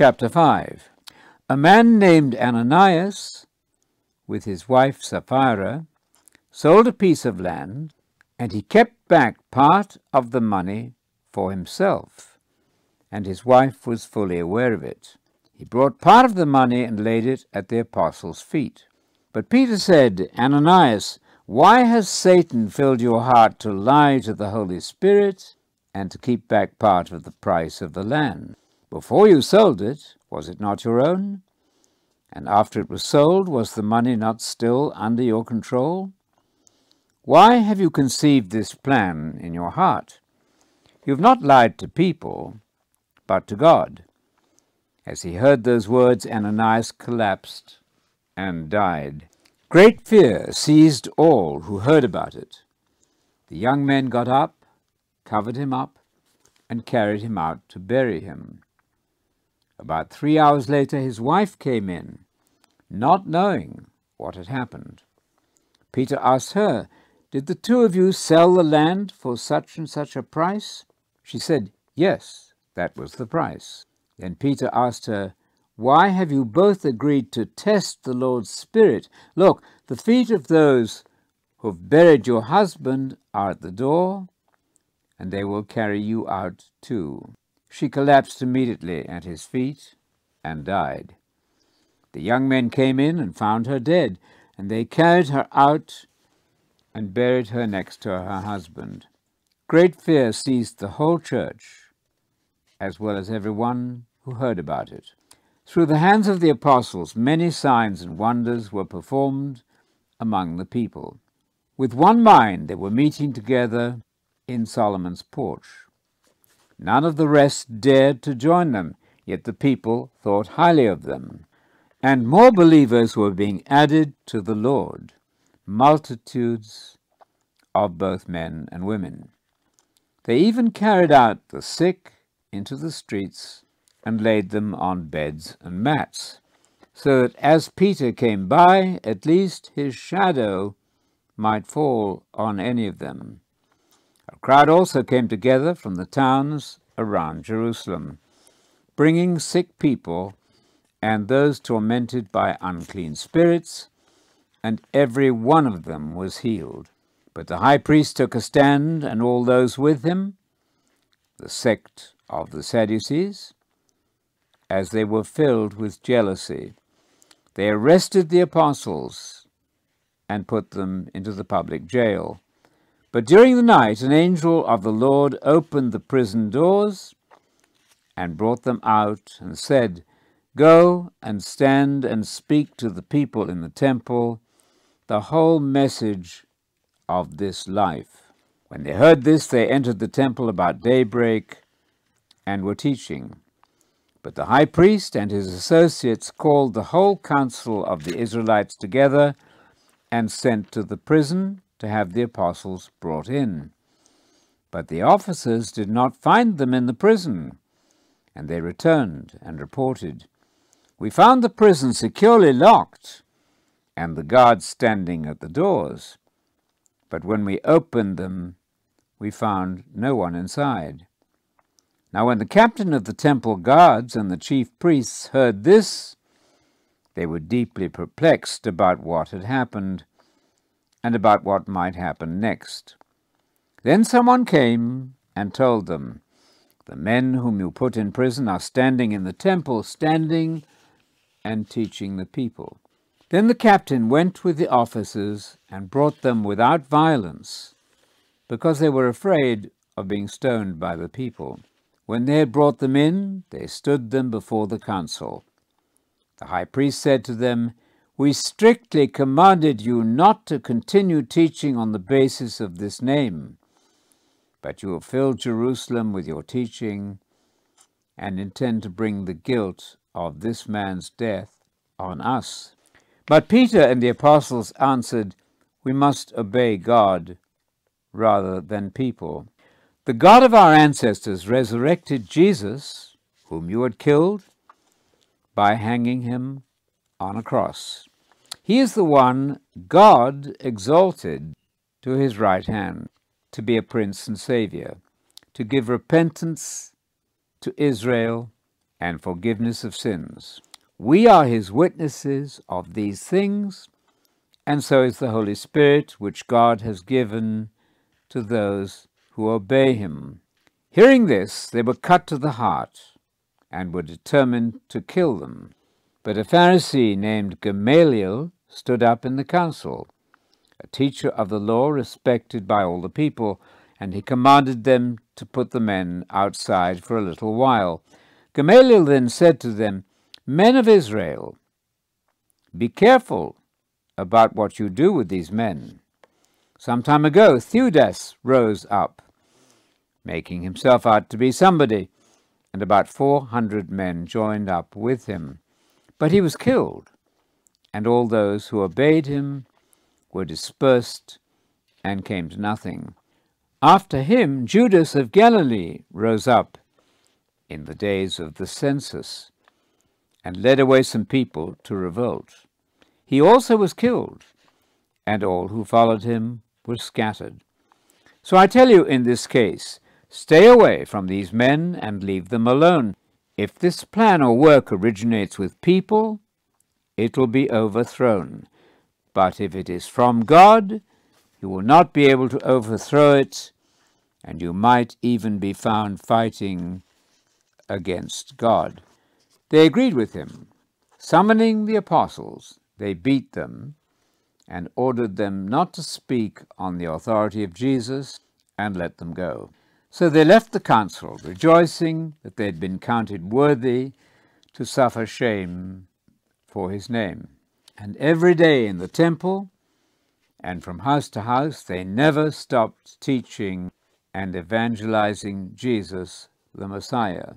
Chapter 5 A man named Ananias, with his wife Sapphira, sold a piece of land, and he kept back part of the money for himself, and his wife was fully aware of it. He brought part of the money and laid it at the apostles' feet. But Peter said, Ananias, why has Satan filled your heart to lie to the Holy Spirit and to keep back part of the price of the land? Before you sold it, was it not your own? And after it was sold, was the money not still under your control? Why have you conceived this plan in your heart? You have not lied to people, but to God. As he heard those words, Ananias collapsed and died. Great fear seized all who heard about it. The young men got up, covered him up, and carried him out to bury him. About three hours later, his wife came in, not knowing what had happened. Peter asked her, Did the two of you sell the land for such and such a price? She said, Yes, that was the price. Then Peter asked her, Why have you both agreed to test the Lord's Spirit? Look, the feet of those who have buried your husband are at the door, and they will carry you out too. She collapsed immediately at his feet and died. The young men came in and found her dead, and they carried her out and buried her next to her husband. Great fear seized the whole church, as well as every one who heard about it. Through the hands of the apostles, many signs and wonders were performed among the people. With one mind, they were meeting together in Solomon's porch. None of the rest dared to join them, yet the people thought highly of them. And more believers were being added to the Lord, multitudes of both men and women. They even carried out the sick into the streets and laid them on beds and mats, so that as Peter came by, at least his shadow might fall on any of them. A crowd also came together from the towns around Jerusalem, bringing sick people and those tormented by unclean spirits, and every one of them was healed. But the high priest took a stand, and all those with him, the sect of the Sadducees, as they were filled with jealousy. They arrested the apostles and put them into the public jail. But during the night, an angel of the Lord opened the prison doors and brought them out and said, Go and stand and speak to the people in the temple the whole message of this life. When they heard this, they entered the temple about daybreak and were teaching. But the high priest and his associates called the whole council of the Israelites together and sent to the prison to have the apostles brought in. But the officers did not find them in the prison, and they returned and reported, We found the prison securely locked, and the guards standing at the doors. But when we opened them, we found no one inside. Now when the captain of the temple guards and the chief priests heard this, they were deeply perplexed about what had happened and about what might happen next. Then someone came and told them, The men whom you put in prison are standing in the temple, standing and teaching the people. Then the captain went with the officers and brought them without violence, because they were afraid of being stoned by the people. When they had brought them in, they stood them before the council. The high priest said to them, we strictly commanded you not to continue teaching on the basis of this name, but you have filled Jerusalem with your teaching and intend to bring the guilt of this man's death on us. But Peter and the apostles answered, We must obey God rather than people. The God of our ancestors resurrected Jesus, whom you had killed, by hanging him on a cross. He is the one God exalted to his right hand to be a prince and savior, to give repentance to Israel and forgiveness of sins. We are his witnesses of these things, and so is the Holy Spirit, which God has given to those who obey him. Hearing this, they were cut to the heart and were determined to kill them. But a Pharisee named Gamaliel stood up in the council, a teacher of the law respected by all the people, and he commanded them to put the men outside for a little while. Gamaliel then said to them, Men of Israel, be careful about what you do with these men. Some time ago, Theudas rose up, making himself out to be somebody, and about four hundred men joined up with him. But he was killed, and all those who obeyed him were dispersed and came to nothing. After him, Judas of Galilee rose up in the days of the census and led away some people to revolt. He also was killed, and all who followed him were scattered. So I tell you in this case, stay away from these men and leave them alone. If this plan or work originates with people, it will be overthrown. But if it is from God, you will not be able to overthrow it, and you might even be found fighting against God. They agreed with him. Summoning the apostles, they beat them and ordered them not to speak on the authority of Jesus and let them go. So they left the council, rejoicing that they had been counted worthy to suffer shame for his name. And every day in the temple and from house to house, they never stopped teaching and evangelizing Jesus, the Messiah.